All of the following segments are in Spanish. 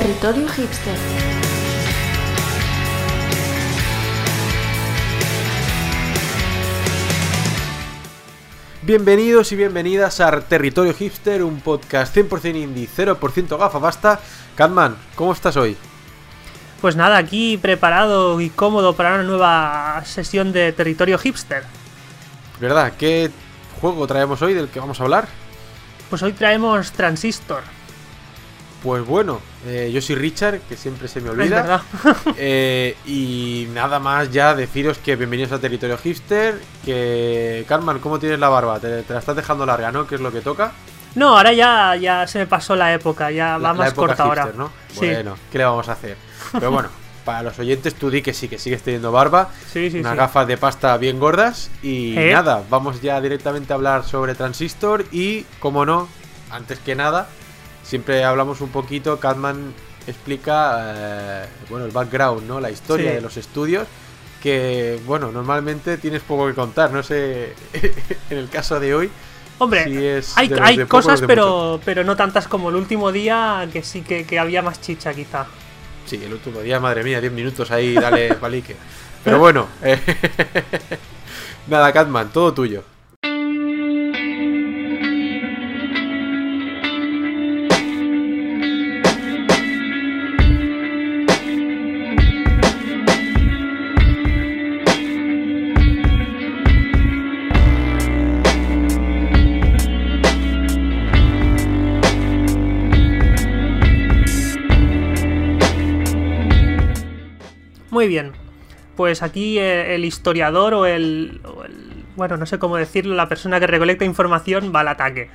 Territorio Hipster. Bienvenidos y bienvenidas a Territorio Hipster, un podcast 100% indie, 0% gafapasta. Catman, ¿cómo estás hoy? Pues nada, aquí preparado y cómodo para una nueva sesión de Territorio Hipster. ¿Verdad? ¿Qué juego traemos hoy del que vamos a hablar? Pues hoy traemos Transistor. Pues bueno, eh, yo soy Richard, que siempre se me olvida. Eh, y nada más ya deciros que bienvenidos a Territorio Hipster. Que, Carmen, ¿cómo tienes la barba? ¿Te, te la estás dejando larga, ¿no? ¿Qué es lo que toca? No, ahora ya, ya se me pasó la época, ya va La- la más época corta ahora. hipster, ¿no? Sí. Bueno, ¿qué le vamos a hacer? Pero bueno, para los oyentes tú di que sí, que sigues teniendo barba. Sí, sí, unas sí. gafas de pasta bien gordas. Y ¿Eh? nada, vamos ya directamente a hablar sobre Transistor. Y, como no, antes que nada, siempre hablamos un poquito. Catman explica eh, bueno, el background, ¿no? La historia Sí. de los estudios. Que, bueno, normalmente tienes poco que contar. No sé, en el caso de hoy. Hombre, si es hay, de hay cosas, pero, pero no tantas como el último día, que sí que, que había más chicha quizá. Sí, el último día, madre mía, 10 minutos ahí, dale palique. Pero bueno, eh, nada, Catman, todo tuyo. Pues aquí el historiador o el, o el- Bueno, no sé cómo decirlo, la persona que recolecta información va al ataque.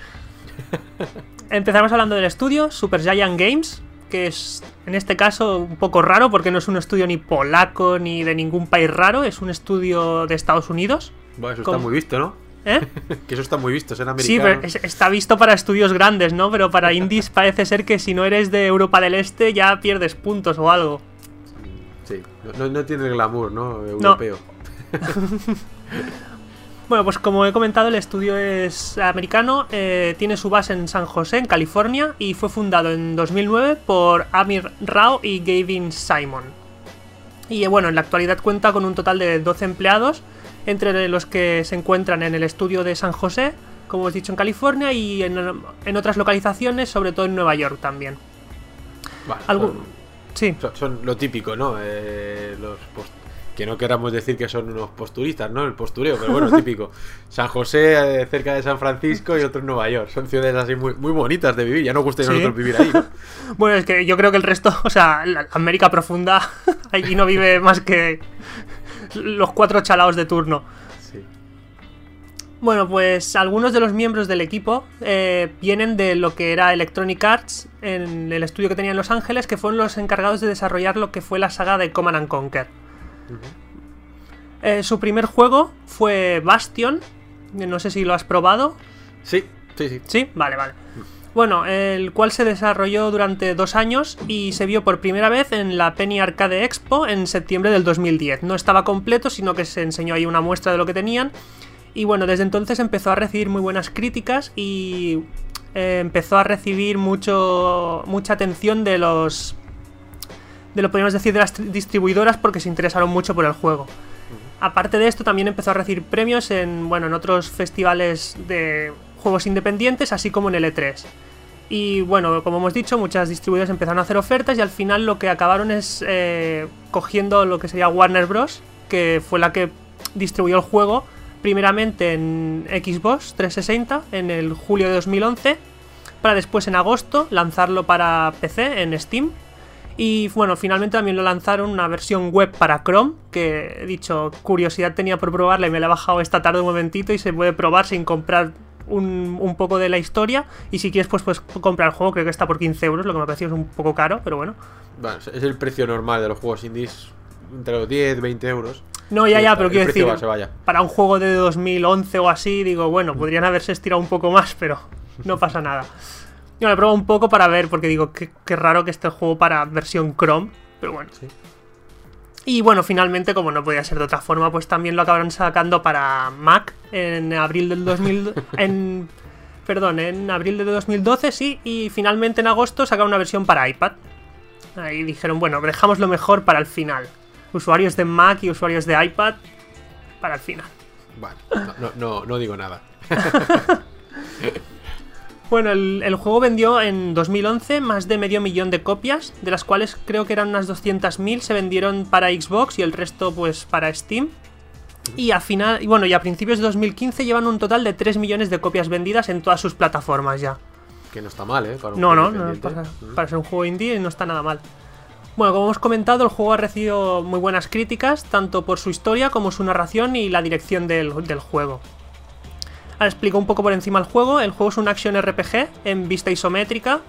Empezamos hablando del estudio, Super Giant Games, que es en este caso un poco raro porque no es un estudio ni polaco ni de ningún país raro, es un estudio de Estados Unidos. Bueno, eso está muy visto, ¿no? ¿Eh? Que eso está muy visto, ser Sí, americano. pero es- está visto para estudios grandes, ¿no? Pero para indies parece ser que si no eres de Europa del Este ya pierdes puntos o algo. Sí, no, no- no tiene el glamour, ¿no? Europeo. Bueno, pues como he comentado, el estudio es americano, eh, tiene su base en San José, en California, y fue fundado en 2009 por Amir Rao y Gavin Simon. Y eh, bueno, en la actualidad cuenta con un total de 12 empleados, entre los que se encuentran en el estudio de San José, como he dicho, en California, y en, en otras localizaciones, sobre todo en Nueva York también. Vale, son, Sí, son- son lo típico, ¿no? Eh, los que no queramos decir que son unos posturistas, ¿no? El postureo, pero bueno, típico. San José eh, cerca de San Francisco y otro en Nueva York. Son ciudades así muy, muy bonitas de vivir. Ya no gustaría a Sí. nosotros vivir ahí, ¿no? Bueno, es que yo creo que el resto, o sea, la América profunda, allí no vive más que los cuatro chalaos de turno. Bueno, pues algunos de los miembros del equipo eh, vienen de lo que era Electronic Arts en el estudio que tenía en Los Ángeles, que fueron los encargados de desarrollar lo que fue la saga de Command and Conquer. Eh, su primer juego fue Bastion, no sé si lo has probado. Sí, sí, sí. Sí, vale, vale. Bueno, el cual se desarrolló durante dos años y se vio por primera vez en la Penny Arcade Expo en septiembre del 2010. No estaba completo, sino que se enseñó ahí una muestra de lo que tenían. Y bueno, desde entonces empezó a recibir muy buenas críticas y eh, empezó a recibir mucho, mucha atención de los... De lo podríamos decir de las tri- distribuidoras porque se interesaron mucho por el juego. Aparte de esto, también empezó a recibir premios en, bueno, en otros festivales de juegos independientes, así como en el E3. Y bueno, como hemos dicho, muchas distribuidoras empezaron a hacer ofertas y al final lo que acabaron es eh, cogiendo lo que sería Warner Bros., que fue la que distribuyó el juego primeramente en Xbox 360 en el julio de 2011, para después en agosto lanzarlo para PC en Steam y bueno, finalmente también lo lanzaron una versión web para Chrome, que he dicho, curiosidad tenía por probarla y me la he bajado esta tarde un momentito y se puede probar sin comprar un, un poco de la historia. Y si quieres, pues puedes comprar el juego, creo que está por 15 euros, lo que me pareció es un poco caro, pero bueno. Bueno, es el precio normal de los juegos indies. Entre los 10, 20 euros. No, ya, ya, pero quiero decir, para un juego de 2011 o así, digo, bueno, podrían haberse estirado un poco más, pero no pasa nada. Yo me he probado un poco para ver, porque digo, qué, qué raro que esté el juego para versión Chrome, pero bueno. Sí. Y bueno, finalmente, como no podía ser de otra forma, pues también lo acabaron sacando para Mac en abril del 2000. en, perdón, en abril de 2012, sí, y finalmente en agosto sacaron una versión para iPad. Ahí dijeron, bueno, dejamos lo mejor para el final. Usuarios de Mac y usuarios de iPad para el final. Vale, no, no, no digo nada. Bueno, el, el, juego vendió en 2011 más de medio millón de copias, de las cuales creo que eran unas 200.000 se vendieron para Xbox y el resto pues para Steam. Y a final, y bueno, y a principios de 2015 llevan un total de 3 millones de copias vendidas en todas sus plataformas ya. Que no está mal, ¿eh? Para un no, no, no para, para, ser un juego indie no está nada mal. Bueno, como hemos comentado, el juego ha recibido muy buenas críticas, tanto por su historia como su narración y la dirección del, juego. Ahora explico un poco por encima el juego. El juego es un action RPG en vista isométrica,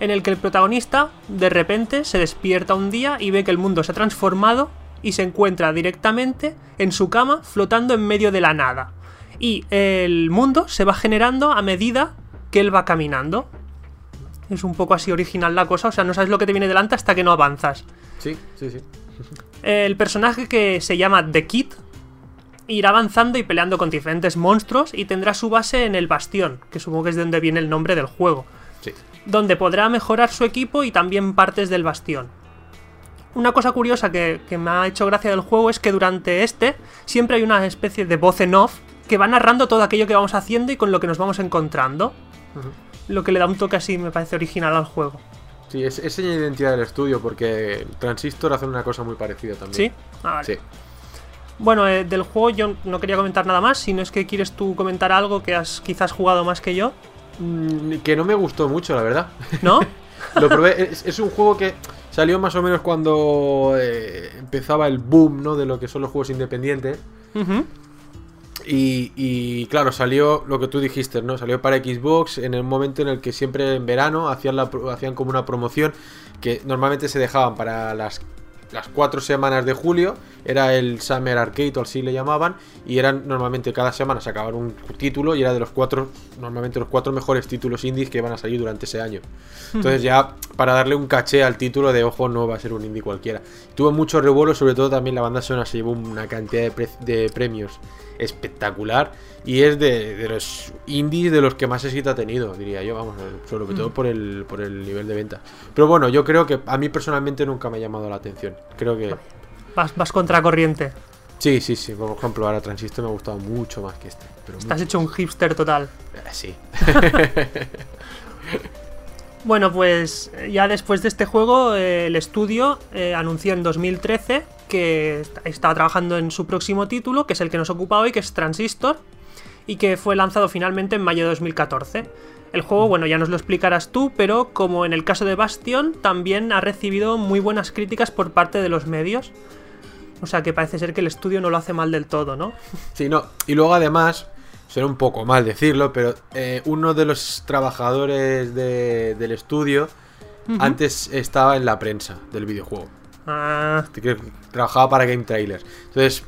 en el que el protagonista de repente se despierta un día y ve que el mundo se ha transformado y se encuentra directamente en su cama flotando en medio de la nada. Y el mundo se va generando a medida que él va caminando. Es un poco así original la cosa, o sea, no sabes lo que te viene delante hasta que no avanzas. Sí, sí, sí. El personaje que se llama The Kid irá avanzando y peleando con diferentes monstruos y tendrá su base en el bastión, que supongo que es de donde viene el nombre del juego. Sí. Donde podrá mejorar su equipo y también partes del bastión. Una cosa curiosa que, me ha hecho gracia del juego es que durante este siempre hay una especie de voz en off que va narrando todo aquello que vamos haciendo y con lo que nos vamos encontrando. Lo que le da un toque así, me parece original al juego. Sí, es, es señal de identidad del estudio porque Transistor hace una cosa muy parecida también. ¿Sí? Ah, vale. Sí. Bueno, eh, del juego yo no quería comentar nada más, si no es que quieres tú comentar algo que has quizás jugado más que yo. Mm, que no me gustó mucho, la verdad. ¿No? Lo probé, es, un juego que salió más o menos cuando eh, empezaba el boom, ¿no? De lo que son los juegos independientes. Y, claro, salió lo que tú dijiste, ¿no? Salió para Xbox en el momento en el que siempre en verano hacían, la, hacían como una promoción que normalmente se dejaban para las las cuatro semanas de julio era el Summer Arcade o así le llamaban y eran normalmente cada semana sacaban un título y era de los cuatro normalmente los cuatro mejores títulos indies que iban a salir durante ese año. Entonces ya para darle un caché al título de ojo no va a ser un indie cualquiera. Tuvo mucho revuelo sobre todo también la banda sonora se llevó una cantidad de premios espectacular y es de, los indies de los que más éxito ha tenido, diría yo, vamos, sobre todo mm. por el, por el nivel de venta. Pero bueno, yo creo que a mí personalmente nunca me ha llamado la atención. Creo que... Vas, vas contracorriente. Sí, sí, sí. Por ejemplo, ahora Transistor me ha gustado mucho más que este. Pero Estás hecho un hipster total. Eh, sí. bueno, pues ya después de este juego, eh, el estudio eh, anunció en 2013 que estaba trabajando en su próximo título, que es el que nos ocupa hoy, que es Transistor, y que fue lanzado finalmente en mayo de 2014. El juego, bueno, ya nos lo explicarás tú, pero como en el caso de Bastion, también ha recibido muy buenas críticas por parte de los medios. O sea que parece ser que el estudio no lo hace mal del todo, ¿no? Sí, no. Y luego además, será un poco mal decirlo, pero eh, uno de los trabajadores del estudio antes estaba en la prensa del videojuego. Ah. Trabajaba para Game Trailers. Entonces,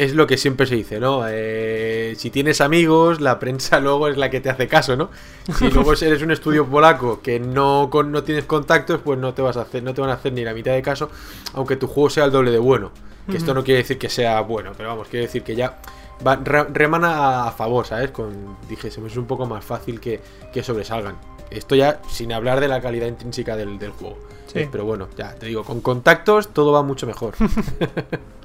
es lo que siempre se dice, ¿no? Eh, si tienes amigos, la prensa luego es la que te hace caso, ¿no? Si luego eres un estudio polaco que no, no tienes contactos, pues no te vas a hacer, no te van a hacer ni la mitad de caso, aunque tu juego sea el doble de bueno. Que esto no quiere decir que sea bueno, pero vamos, quiere decir que ya va, remana a favor, ¿sabes? Con, dijésemos, es un poco más fácil que, sobresalgan. Esto ya sin hablar de la calidad intrínseca del, juego. Sí. Pero bueno, ya te digo, con contactos todo va mucho mejor.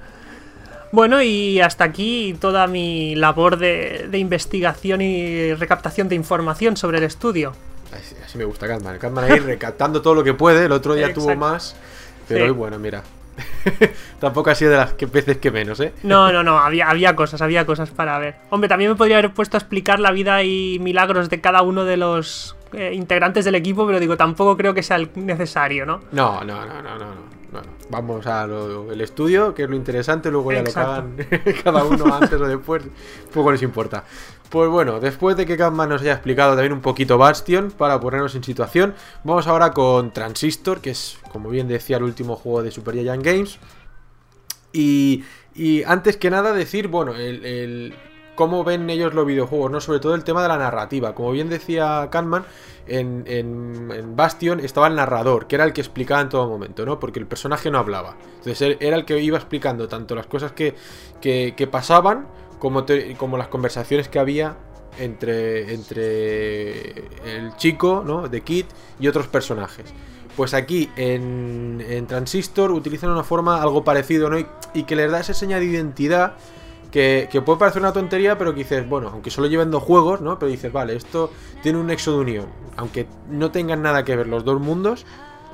Bueno, y hasta aquí toda mi labor de, investigación y recaptación de información sobre el estudio. Así, me gusta Catman. Catman ahí recaptando todo lo que puede. El otro día tuvo más. Pero hoy, bueno, mira. Tampoco ha sido de las que veces que menos, ¿eh? No, no, no. Había, había cosas, había cosas para ver. Hombre, también me podría haber puesto a explicar la vida y milagros de cada uno de los eh, integrantes del equipo, pero digo, tampoco creo que sea necesario, ¿no? No, no, no, no, no. Bueno, vamos al estudio, que es lo interesante, luego ya lo hagan cada uno antes o después, poco les importa. Pues bueno, después de que Catman nos haya explicado también un poquito Bastion, para ponernos en situación, vamos ahora con Transistor, que es, como bien decía, el último juego de Super Giant Games. Y, y antes que nada decir, bueno, el cómo ven ellos los videojuegos, ¿no? Sobre todo el tema de la narrativa. Como bien decía Kahneman, en, en, Bastion estaba el narrador, que era el que explicaba en todo momento, ¿no? Porque el personaje no hablaba. Entonces era el que iba explicando tanto las cosas que, que, pasaban como, como las conversaciones que había entre, entre el chico, ¿no? De Kit y otros personajes. Pues aquí en, en Transistor utilizan una forma algo parecido, ¿no? Y, y que les da esa señal de identidad que, que, puede parecer una tontería, pero que dices, bueno, aunque solo lleven dos juegos, ¿no? Pero dices, vale, esto tiene un nexo de unión. Aunque no tengan nada que ver los dos mundos,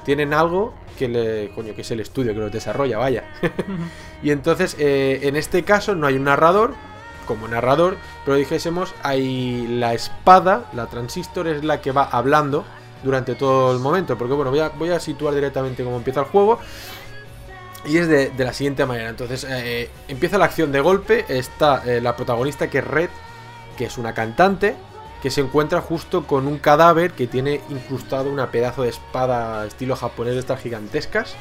tienen algo que le. coño, que es el estudio que los desarrolla, vaya. y entonces, eh, en este caso, no hay un narrador, como narrador, pero dijésemos, hay la espada, la transistor es la que va hablando durante todo el momento. Porque bueno, voy a, voy a situar directamente cómo empieza el juego. Y es de, de la siguiente manera. Entonces, eh, empieza la acción de golpe. Está eh, la protagonista que es Red, que es una cantante, que se encuentra justo con un cadáver que tiene incrustado una pedazo de espada estilo japonés de estas gigantescas.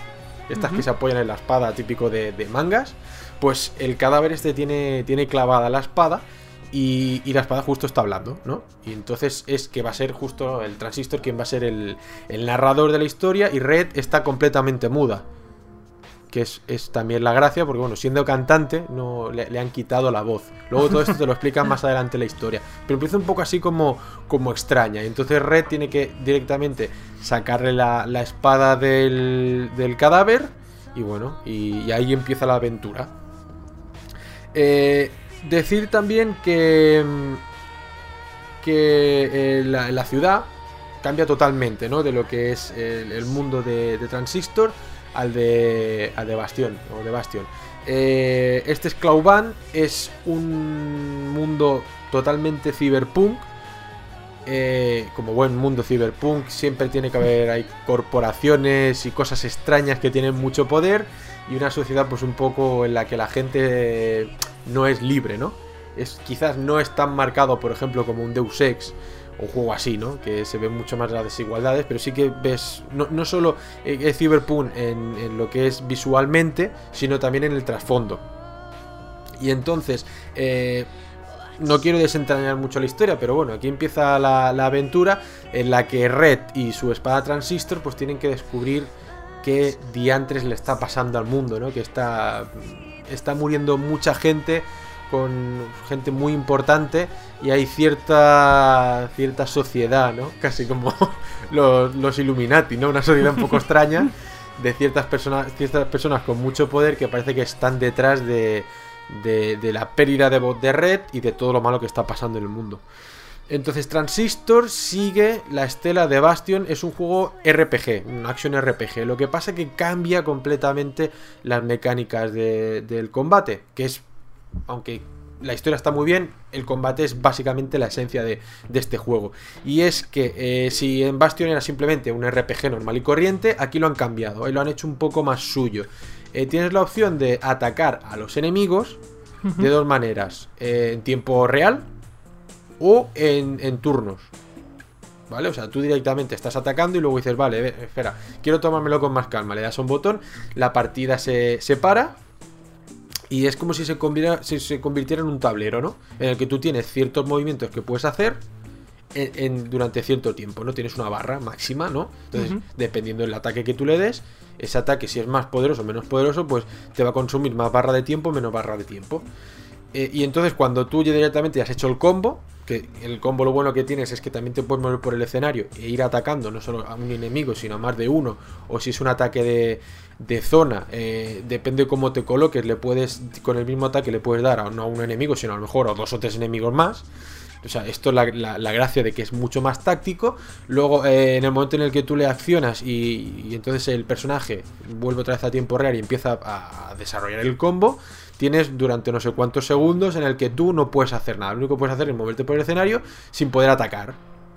Estas uh -huh. que se apoyan en la espada típico de, de, mangas. Pues el cadáver este tiene, tiene clavada la espada. Y, y, la espada justo está hablando, ¿no? Y entonces es que va a ser justo el transistor quien va a ser el, el narrador de la historia. Y Red está completamente muda que es, es, también la gracia, porque bueno, siendo cantante, no le, han quitado la voz. Luego todo esto te lo explican más adelante la historia. Pero empieza un poco así como, como extraña. Entonces Red tiene que directamente sacarle la, la espada del, del, cadáver. Y bueno, y, ahí empieza la aventura. Eh, decir también que. que eh, la, la, ciudad cambia totalmente, ¿no? De lo que es el, mundo de Transistor al de, al de Bastion o de Bastion. Eh, este es Clauban, es un mundo totalmente cyberpunk. Eh, como buen mundo cyberpunk, siempre tiene que haber hay corporaciones y cosas extrañas que tienen mucho poder y una sociedad pues un poco en la que la gente no es libre, ¿no? Es, quizás no es tan marcado, por ejemplo, como un Deus Ex un juego así, ¿no? Que se ven mucho más las desigualdades, pero sí que ves no, no solo el Cyberpunk en, en, lo que es visualmente, sino también en el trasfondo. Y entonces, eh, no quiero desentrañar mucho la historia, pero bueno, aquí empieza la, la, aventura en la que Red y su espada transistor pues tienen que descubrir qué diantres le está pasando al mundo, ¿no? Que está, está muriendo mucha gente con gente muy importante y hay cierta cierta sociedad, ¿no? Casi como los, los Illuminati, ¿no? Una sociedad un poco extraña de ciertas personas, ciertas personas con mucho poder que parece que están detrás de, de, de la pérdida de voz de red y de todo lo malo que está pasando en el mundo. Entonces Transistor sigue la estela de Bastion, es un juego RPG, un action RPG. Lo que pasa es que cambia completamente las mecánicas de, del combate, que es aunque la historia está muy bien, el combate es básicamente la esencia de, de este juego. Y es que eh, si en Bastion era simplemente un RPG normal y corriente, aquí lo han cambiado y lo han hecho un poco más suyo. Eh, tienes la opción de atacar a los enemigos de dos maneras, eh, en tiempo real o en, en, turnos. ¿Vale? O sea, tú directamente estás atacando y luego dices, vale, espera, quiero tomármelo con más calma. Le das un botón, la partida se, se para y es como si se, convirtiera, si se convirtiera en un tablero, ¿no? En el que tú tienes ciertos movimientos que puedes hacer en, en, durante cierto tiempo, ¿no? Tienes una barra máxima, ¿no? Entonces, uh -huh. dependiendo del ataque que tú le des, ese ataque, si es más poderoso o menos poderoso, pues te va a consumir más barra de tiempo o menos barra de tiempo. Eh, y entonces, cuando tú ya directamente has hecho el combo, el combo lo bueno que tienes es que también te puedes mover por el escenario e ir atacando no solo a un enemigo, sino a más de uno, o si es un ataque de, de zona, eh, depende de cómo te coloques, le puedes, con el mismo ataque le puedes dar a no a un enemigo, sino a lo mejor a dos o tres enemigos más. O sea, esto es la, la, gracia de que es mucho más táctico. Luego, eh, en el momento en el que tú le accionas y, entonces el personaje vuelve otra vez a tiempo real y empieza a desarrollar el combo, tienes durante no sé cuántos segundos en el que tú no puedes hacer nada. Lo único que puedes hacer es moverte por el escenario sin poder atacar.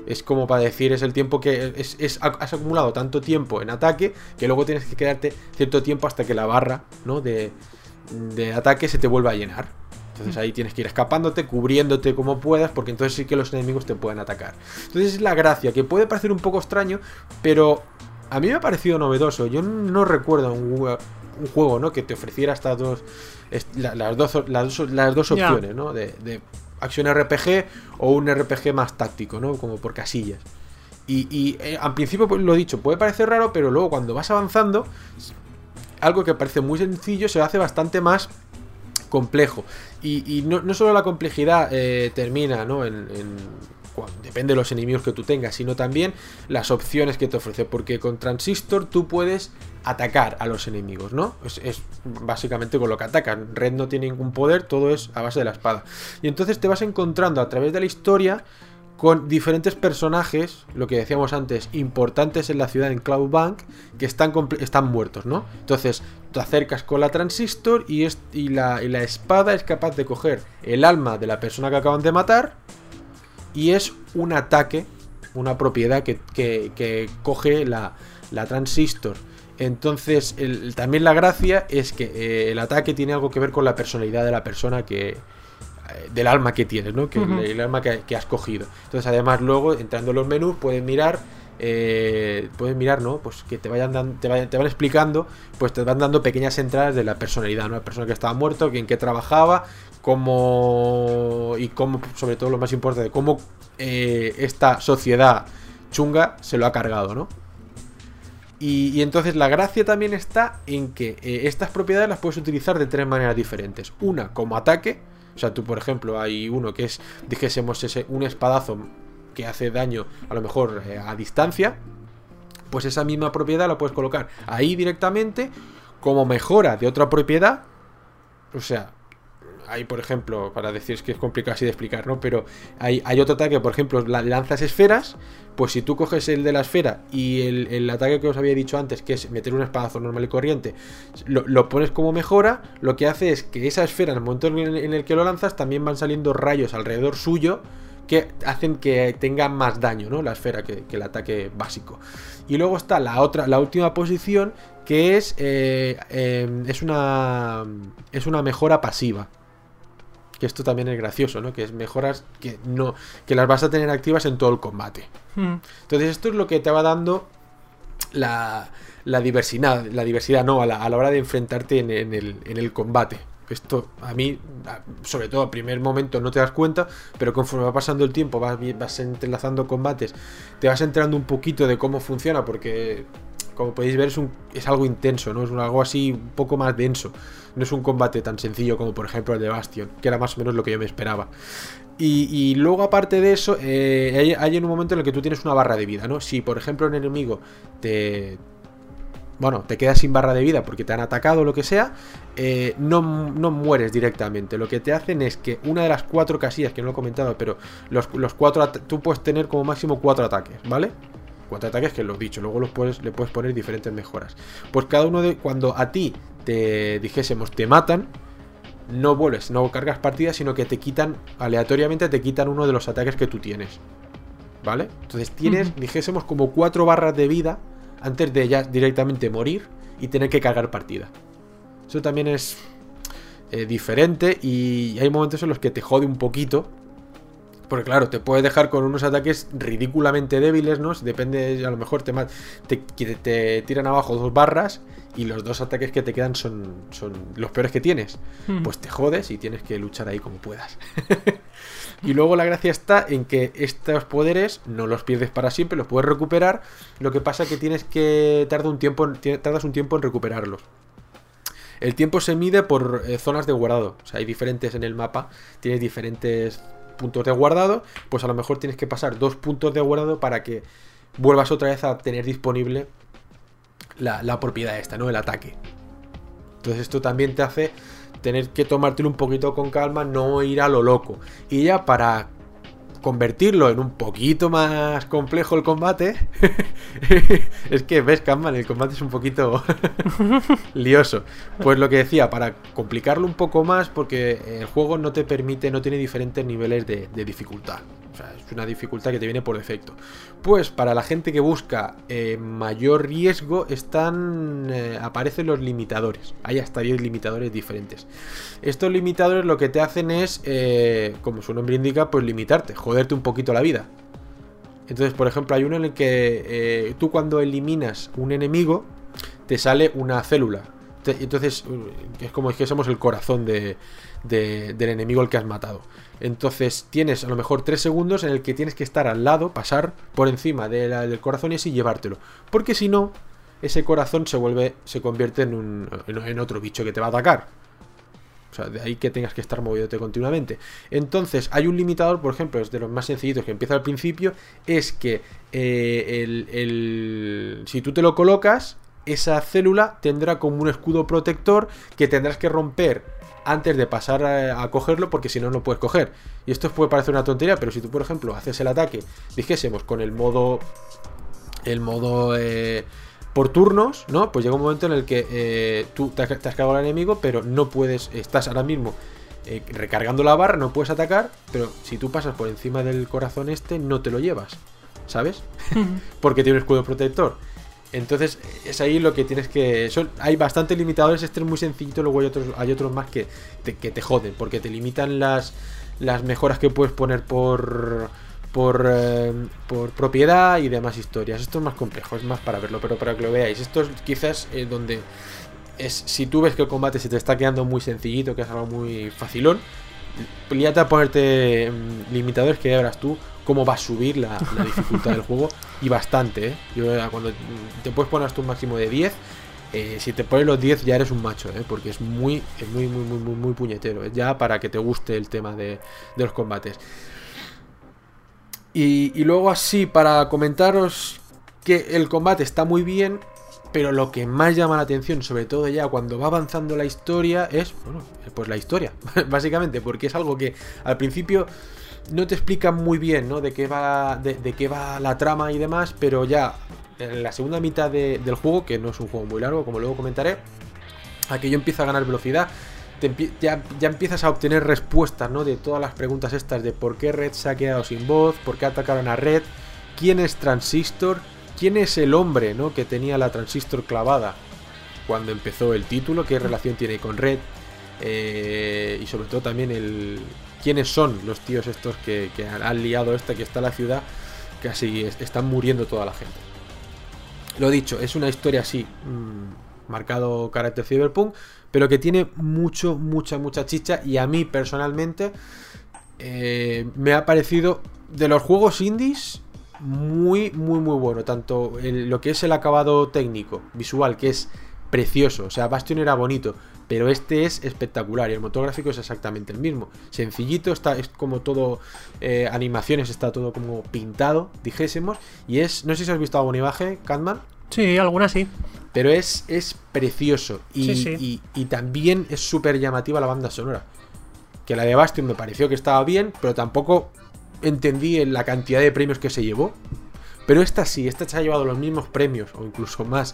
Es como para decir, es el tiempo que has acumulado tanto tiempo en ataque que luego tienes que quedarte cierto tiempo hasta que la barra de ataque se te vuelva a llenar. Entonces ahí tienes que ir escapándote, cubriéndote como puedas, porque entonces sí que los enemigos te pueden atacar. Entonces es la gracia, que puede parecer un poco extraño, pero a mí me ha parecido novedoso. Yo no recuerdo un, un juego ¿no? que te ofreciera estas dos, las dos, las dos, las dos opciones, yeah. ¿no? De, de, acción RPG o un RPG más táctico, ¿no? Como por casillas. Y, y eh, al principio, pues lo he dicho, puede parecer raro, pero luego cuando vas avanzando, algo que parece muy sencillo se hace bastante más complejo. Y, y no, no, solo la complejidad eh, termina ¿no? en, en, depende de los enemigos que tú tengas, sino también las opciones que te ofrece. Porque con Transistor tú puedes atacar a los enemigos, ¿no? Es, básicamente con lo que atacan. Red no tiene ningún poder, todo es a base de la espada. Y entonces te vas encontrando a través de la historia con diferentes personajes, lo que decíamos antes, importantes en la ciudad en Cloudbank, que están, están muertos, ¿no? Entonces te acercas con la transistor y, y, la, y, la, espada es capaz de coger el alma de la persona que acaban de matar y es un ataque, una propiedad que, que, que coge la, la, transistor. Entonces, el, también la gracia es que eh, el ataque tiene algo que ver con la personalidad de la persona que, del alma que tienes, ¿no? Que uh -huh. el, el, alma que, que, has cogido. Entonces, además, luego, entrando en los menús, puedes mirar. Eh, puedes mirar, ¿no? Pues que te vayan, te vayan te van explicando, pues te van dando pequeñas entradas de la personalidad, ¿no? La persona que estaba muerto, en qué trabajaba, cómo. y cómo, sobre todo lo más importante, cómo eh, esta sociedad chunga se lo ha cargado, ¿no? Y, y, entonces la gracia también está en que eh, estas propiedades las puedes utilizar de tres maneras diferentes. Una como ataque, o sea, tú, por ejemplo, hay uno que es, dijésemos, ese, un espadazo que hace daño a lo mejor eh, a distancia. Pues esa misma propiedad la puedes colocar ahí directamente como mejora de otra propiedad. O sea, hay, por ejemplo, para decir es que es complicado así de explicar, ¿no? Pero hay, hay otro ataque, por ejemplo, lanzas esferas. Pues si tú coges el de la esfera y el, el, ataque que os había dicho antes, que es meter un espadazo normal y corriente, lo, lo, pones como mejora, lo que hace es que esa esfera, en el momento en el que lo lanzas, también van saliendo rayos alrededor suyo que hacen que tenga más daño, ¿no? La esfera que, que el ataque básico. Y luego está la otra, la última posición, que es, eh, eh, es, una, es una mejora pasiva que esto también es gracioso, ¿no? Que es mejoras que no que las vas a tener activas en todo el combate. Hmm. Entonces esto es lo que te va dando la, la diversidad, la diversidad no, a la, a la hora de enfrentarte en, en, el, en el combate. Esto a mí, sobre todo a primer momento no te das cuenta, pero conforme va pasando el tiempo, vas, vas entrelazando combates, te vas enterando un poquito de cómo funciona, porque como podéis ver es, un, es algo intenso, ¿no? Es algo así un poco más denso. No es un combate tan sencillo como por ejemplo el de Bastion, que era más o menos lo que yo me esperaba. Y, luego aparte de eso, eh, hay, hay, un momento en el que tú tienes una barra de vida, ¿no? Si por ejemplo un enemigo te... Bueno, te quedas sin barra de vida porque te han atacado o lo que sea, eh, no, no, mueres directamente. Lo que te hacen es que una de las cuatro casillas, que no lo he comentado, pero los, los cuatro, tú puedes tener como máximo cuatro ataques, ¿vale? cuatro ataques que lo he dicho, luego los puedes, le puedes poner diferentes mejoras. Pues cada uno de. Cuando a ti te dijésemos te matan, no vuelves, no cargas partidas, sino que te quitan, aleatoriamente te quitan uno de los ataques que tú tienes. ¿Vale? Entonces tienes, dijésemos, como cuatro barras de vida antes de ya directamente morir y tener que cargar partida. Eso también es eh, diferente y hay momentos en los que te jode un poquito porque claro, te puedes dejar con unos ataques ridículamente débiles, ¿no? Depende, a lo mejor te, te, te, tiran abajo dos barras y los dos ataques que te quedan son, son los peores que tienes. Hmm. Pues te jodes y tienes que luchar ahí como puedas. y luego la gracia está en que estos poderes no los pierdes para siempre, los puedes recuperar. Lo que pasa es que tienes que tardar un tiempo, tardas un tiempo en recuperarlos. El tiempo se mide por eh, zonas de guardado. O sea, hay diferentes en el mapa. Tienes diferentes puntos de guardado, pues a lo mejor tienes que pasar dos puntos de guardado para que vuelvas otra vez a tener disponible la, la propiedad esta, ¿no? El ataque. Entonces esto también te hace tener que tomártelo un poquito con calma, no ir a lo loco. Y ya para convertirlo en un poquito más complejo el combate, es que ves, Kanban, el combate es un poquito lioso. Pues lo que decía, para complicarlo un poco más, porque el juego no te permite, no tiene diferentes niveles de, dificultad. O sea, es una dificultad que te viene por defecto. Pues para la gente que busca eh, mayor riesgo, están eh, aparecen los limitadores. Hay hasta 10 limitadores diferentes. Estos limitadores lo que te hacen es, eh, como su nombre indica, pues limitarte, joderte un poquito la vida. Entonces, por ejemplo, hay uno en el que eh, tú cuando eliminas un enemigo, te sale una célula. Entonces, es como que somos el corazón de, de, del enemigo al que has matado. Entonces tienes a lo mejor 3 segundos en el que tienes que estar al lado, pasar por encima del corazón y así llevártelo. Porque si no, ese corazón se vuelve, se convierte en, un, en otro bicho que te va a atacar. O sea, de ahí que tengas que estar moviéndote continuamente. Entonces, hay un limitador, por ejemplo, es de los más sencillitos que empieza al principio, es que eh, el, el- si tú te lo colocas, esa célula tendrá como un escudo protector que tendrás que romper antes de pasar a, cogerlo porque si no no puedes coger. Y esto puede parecer una tontería, pero si tú, por ejemplo, haces el ataque, dijésemos, con el modo el modo eh, por turnos, ¿no? Pues llega un momento en el que eh, tú te has, te has cargado al enemigo, pero no puedes, estás ahora mismo eh, recargando la barra, no puedes atacar, pero si tú pasas por encima del corazón este, no te lo llevas, ¿sabes? Porque tiene un escudo protector. Entonces, es ahí lo que tienes que. Son, hay bastantes limitadores, este es muy sencillito, luego hay otros, hay otros más que te, que te joden, porque te limitan las, las mejoras que puedes poner por, por, eh, por propiedad y demás historias. Esto es más complejo, es más para verlo, pero para que lo veáis. Esto es quizás eh, donde es si tú ves que el combate se te está quedando muy sencillito, que es algo muy facilón, líate a ponerte mm, limitadores que ya verás tú cómo va a subir la, la dificultad del juego y bastante, ¿eh? Yo, cuando te puedes poner hasta un máximo de 10, eh, si te pones los 10 ya eres un macho, ¿eh? Porque es muy, es muy, muy, muy, muy, muy puñetero. Ya para que te guste el tema de, de los combates. Y, luego así, para comentaros que el combate está muy bien, pero lo que más llama la atención, sobre todo ya cuando va avanzando la historia, es, bueno, pues la historia, básicamente, porque es algo que al principio no te explican muy bien, ¿no? De qué va, de, de qué va la trama y demás, pero ya en la segunda mitad de- del juego, que no es un juego muy largo, como luego comentaré, aquello empieza a ganar velocidad. Ya, ya empiezas a obtener respuestas, ¿no? De todas las preguntas estas de por qué Red se ha quedado sin voz, por qué atacaron a Red, quién es Transistor, quién es el hombre, ¿no? Que tenía la Transistor clavada cuando empezó el título, qué relación tiene con Red, eh, y sobre todo también el quiénes son los tíos estos que, han liado esta, que está la ciudad, casi es- están muriendo toda la gente. Lo dicho, es una historia así, mm, marcado carácter cyberpunk, pero que tiene mucho, mucha, mucha chicha y a mí personalmente eh, me ha parecido de los juegos indies muy, muy, muy bueno. Tanto lo que es el acabado técnico, visual, que es precioso. O sea, Bastion era bonito, pero este es espectacular y el motor gráfico es exactamente el mismo. Sencillito, está, es como todo, eh, animaciones, está todo como pintado, dijésemos. Y es, no sé si has visto alguna imagen, Catman. Sí, algunas sí. Pero es, es precioso. Y, Sí, sí. y- y también es súper llamativa la banda sonora. Que la de Bastion me pareció que estaba bien, pero tampoco entendí en la cantidad de premios que se llevó. Pero esta sí, esta se ha llevado los mismos premios, o incluso más,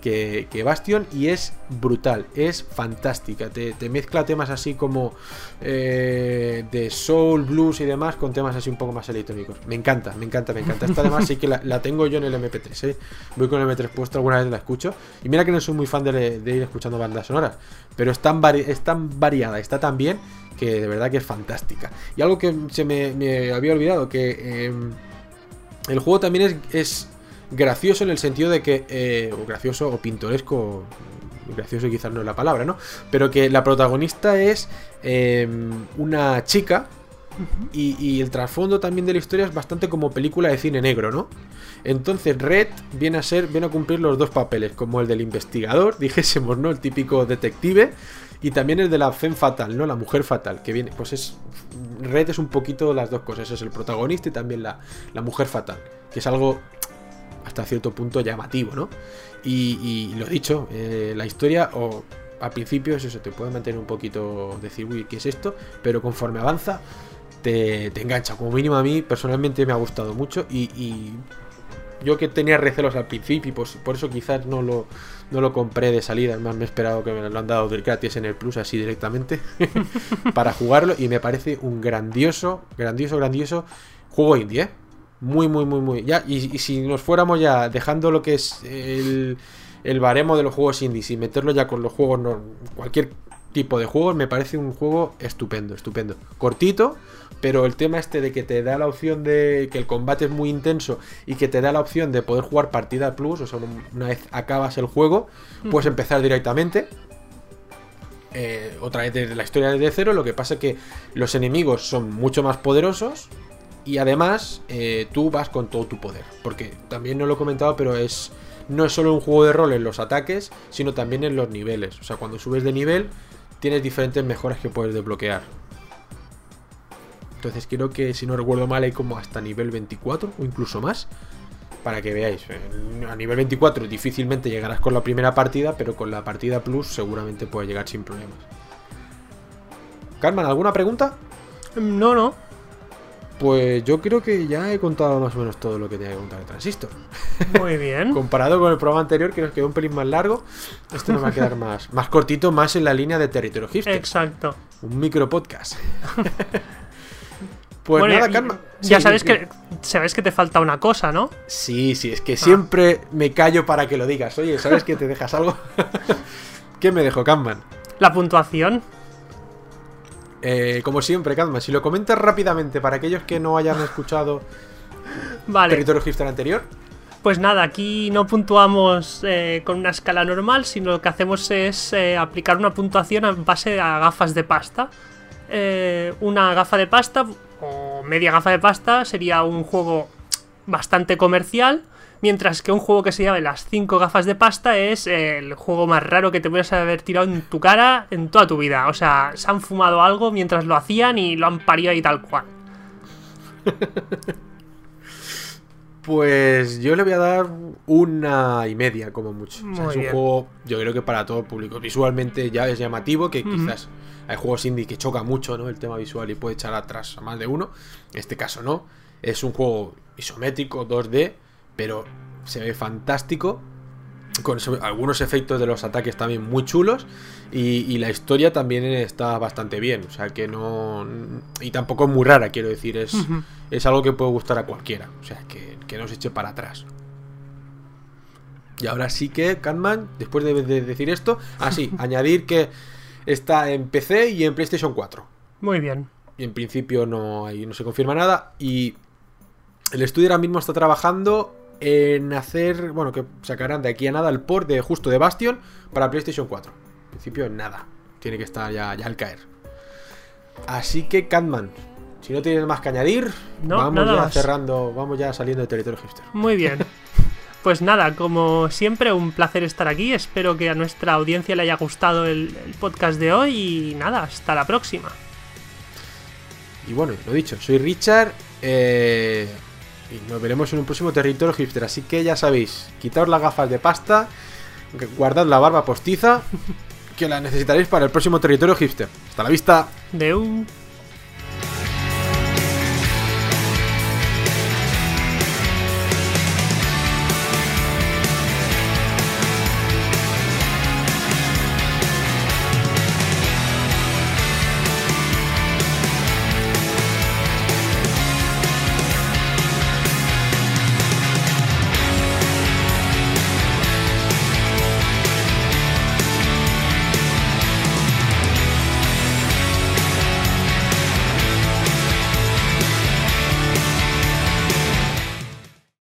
que, que Bastion, y es brutal, es fantástica. Te, mezcla temas así como eh, de soul, blues y demás, con temas así un poco más electrónicos. Me encanta, me encanta, me encanta. Esta además sí que la, tengo yo en el MP3, ¿eh? Voy con el MP3 puesto, alguna vez la escucho. Y mira que no soy muy fan de, ir escuchando bandas sonoras, pero es tan, variada, está tan bien, que de verdad que es fantástica. Y algo que se me, me había olvidado, que... em, el juego también es gracioso en el sentido de que. eh, o gracioso o pintoresco. Gracioso quizás no es la palabra, ¿no? Pero que la protagonista es eh, una chica. Y, y el trasfondo también de la historia es bastante como película de cine negro, ¿no? Entonces Red viene a ser, viene a cumplir los dos papeles, como el del investigador, dijésemos, ¿no? El típico detective, y también el de la femme fatal, ¿no? La mujer fatal, que viene, pues es. Red es un poquito las dos cosas, es el protagonista y también la, la mujer fatal, que es algo hasta cierto punto llamativo, ¿no? Y, y lo dicho, eh, la historia, o al principio es eso, te puede mantener un poquito, decir, uy, ¿qué es esto? Pero conforme avanza, te, te engancha. Como mínimo a mí, personalmente me ha gustado mucho y, yo que tenía recelos al principio y pues, por eso quizás no lo, no lo compré de salida, además me he esperado que me lo han dado gratis en el Plus así directamente para jugarlo y me parece un grandioso, grandioso, grandioso juego indie, ¿eh? Muy, muy, muy, muy. Ya, y, y si nos fuéramos ya dejando lo que es el, el baremo de los juegos indies y meterlo ya con los juegos, no, cualquier tipo de juegos, me parece un juego estupendo, estupendo. Cortito, pero el tema este de que te da la opción de que el combate es muy intenso y que te da la opción de poder jugar partida plus, o sea, una vez acabas el juego, puedes empezar directamente. eh, otra vez desde la historia desde cero, lo que pasa es que los enemigos son mucho más poderosos y además eh, tú vas con todo tu poder. Porque también no lo he comentado, pero es no es solo un juego de rol en los ataques, sino también en los niveles. O sea, cuando subes de nivel, tienes diferentes mejoras que puedes desbloquear. Entonces creo que si no recuerdo mal hay como hasta nivel 24 o incluso más. Para que veáis, a nivel 24 difícilmente llegarás con la primera partida, pero con la partida plus seguramente puedes llegar sin problemas. Carmen, ¿alguna pregunta? No, no. Pues yo creo que ya he contado más o menos todo lo que tenía que contar de Transistor. Muy bien. Comparado con el programa anterior, que nos quedó un pelín más largo, este nos va a quedar más, más cortito, más en la línea de territorio hipster. Exacto. Un micro podcast. pues Bueno, nada, Carmen. Ya sabes que sabes que te falta una cosa, ¿no? Sí, sí, es que siempre me callo para que lo digas. Oye, ¿sabes que te dejas algo? ¿Qué me dejo, Catman? La puntuación. Eh, como siempre, Catman, si lo comentas rápidamente para aquellos que no hayan escuchado Vale. Territorio Hipster anterior. Pues nada, aquí no puntuamos eh, con una escala normal, sino lo que hacemos es eh, aplicar una puntuación en base a gafas de pasta. Eh, una gafa de pasta o media gafa de pasta sería un juego bastante comercial, mientras que un juego que se llame las 5 gafas de pasta es el juego más raro que te puedes haber tirado en tu cara en toda tu vida. O sea, se han fumado algo mientras lo hacían y lo han parido ahí tal cual. Pues yo le voy a dar una y media, como mucho. O sea, es un bien. juego, yo creo que para todo el público. Visualmente ya es llamativo, que quizás hay juegos indie que choca mucho, ¿no? El tema visual y puede echar atrás a más de uno. En este caso no. Es un juego isométrico, 2D, pero se ve fantástico. Con algunos efectos de los ataques también muy chulos. Y, y la historia también está bastante bien. O sea que no. Y tampoco es muy rara, quiero decir. Es, es algo que puede gustar a cualquiera. O sea, que, que no se eche para atrás. Y ahora sí que, Catman, después de, de decir esto, así, añadir que está en PC y en PlayStation 4. Muy bien. Y en principio no, hay, no se confirma nada. Y el estudio ahora mismo está trabajando en hacer, bueno, que sacarán de aquí a nada el port de justo de Bastion para PlayStation 4. En principio nada. Tiene que estar ya, ya al caer. Así que, Catman, si no tienes más que añadir, No, vamos ya más. cerrando, vamos ya saliendo de territorio hipster. Muy bien. Pues nada, como siempre, un placer estar aquí. Espero que a nuestra audiencia le haya gustado el, el podcast de hoy y nada, hasta la próxima. Y bueno, lo dicho, soy Richard eh, y nos veremos en un próximo territorio hipster. Así que ya sabéis, quitaos las gafas de pasta, guardad la barba postiza, que la necesitaréis para el próximo territorio hipster. Hasta la vista. Deu.